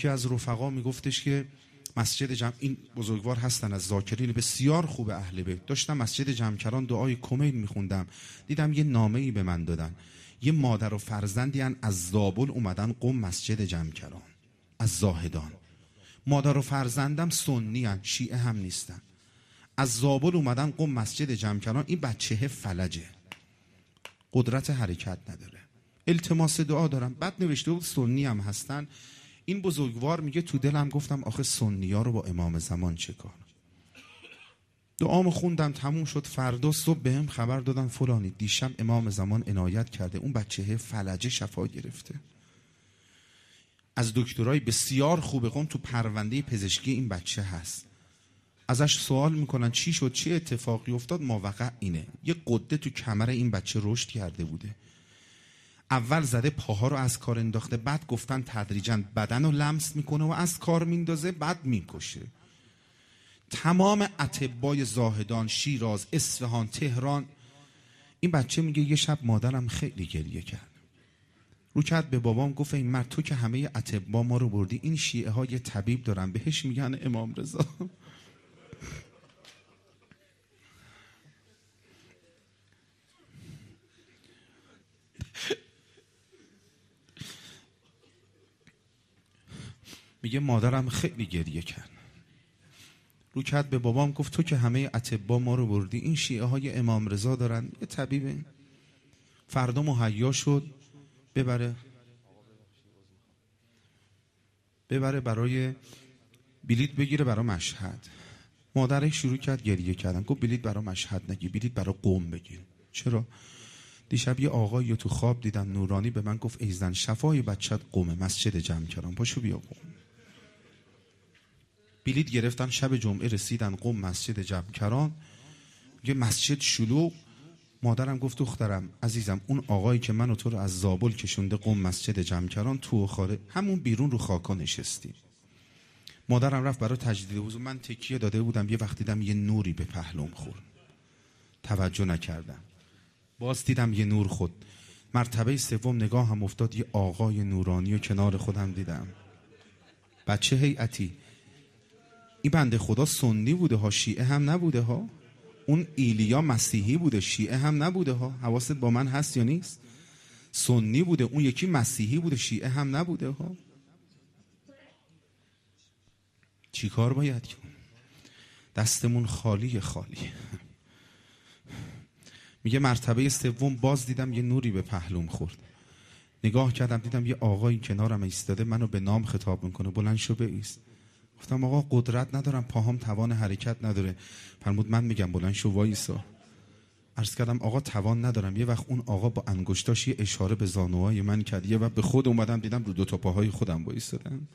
که از رفقا میگفتش که مسجد جمع این بزرگوار هستن از ذاکرین بسیار خوب اهل بیت. داشتم مسجد جمکران دعای کمیل میخوندم. دیدم یه نامه ای به من دادن. یه مادر و فرزندی از زابل اومدن قم مسجد جمکران. از زاهدان. مادر و فرزندم سنی هن. شیعه هم نیستن. از زابل اومدن قم مسجد جمکران. این بچه فلجه. قدرت حرکت نداره. التماس دعا دارم. بعد نوشته بود سنی هم هستن. این بزرگوار میگه تو دلم گفتم آخه سنی ها رو با امام زمان چه کار؟ دعامو خوندم تموم شد. فردا صبح بهم خبر دادن فلانی. دیشب امام زمان عنایت کرده. اون بچه فلجه شفا گرفته. از دکترای بسیار خوب قوم تو پرونده پزشکی این بچه هست. ازش سوال می‌کنن چی شد؟ چی اتفاقی افتاد؟ موقع اینه. یه قده تو کمر این بچه رشد کرده بوده. اول زده پاها رو از کار انداخته بعد گفتن تدریجا بدن رو لمس می‌کنه و از کار میندازه بعد می‌کشه. تمام اتبای زاهدان شیراز اصفهان تهران این بچه میگه یه شب مادرم خیلی گریه کرد. رو کرد به بابام گفت این مرد تو که همه اتبا ما رو بردی این شیعه ها یه طبیب دارن بهش میگن امام رضا. میگه مادرم خیلی گریه کرد. رو کرد به بابام گفت تو که همه اتبا ما رو بردی این شیعه های امام رضا دارن یه طبیبه فردا مهیا شد ببره. ببره برای بلیت بگیره برای مشهد. مادرش شروع کرد گریه کردن. گفت بلیت برای مشهد نگی بلیت برای قوم بگیر. چرا؟ دیشب یه آقایی تو خواب دیدم نورانی به من گفت ایزن شفای بچت قومه مسجد جمع کردم پاشو بیا قوم. بلیت گرفتن شب جمعه رسیدن قم مسجد جمکران یه مسجد شلوغ. مادرم گفت دخترم عزیزم اون آقایی که منو تو رو از زابل کشونده قم مسجد جمکران تو و خاره همون بیرون رو خاکا نشستیم. مادرم رفت برای تجدید وضو من تکیه داده بودم یه وقت دیدم یه نوری به پهلوم خورد. توجه نکردم. باز دیدم یه نور خود. مرتبه سوم نگاه هم افتاد یه آقای نورانی و کنار خودم دیدم. بچه هیئتی. این بنده خدا سنی بوده ها شیعه هم نبوده ها اون ایلیا مسیحی بوده شیعه هم نبوده ها حواست با من هست یا نیست؟ سنی بوده اون یکی مسیحی بوده شیعه هم نبوده ها چی کار باید کن دستمون خالی خالی. میگه مرتبه سوم باز دیدم یه نوری به پهلوم خورد. نگاه کردم دیدم یه آقایی کنارم ایستاده منو به نام خطاب می‌کنه بلند شو بایست. گفتم آقا قدرت ندارم پاهام توان حرکت نداره. فرمود من میگم بلند شو وایسا. عرض کردم آقا توان ندارم. یه وقت اون آقا با انگشتاش یه اشاره به زانوهای من کرد. یه وقت به خود اومدم دیدم رو دو تا پاهای خودم وایسادم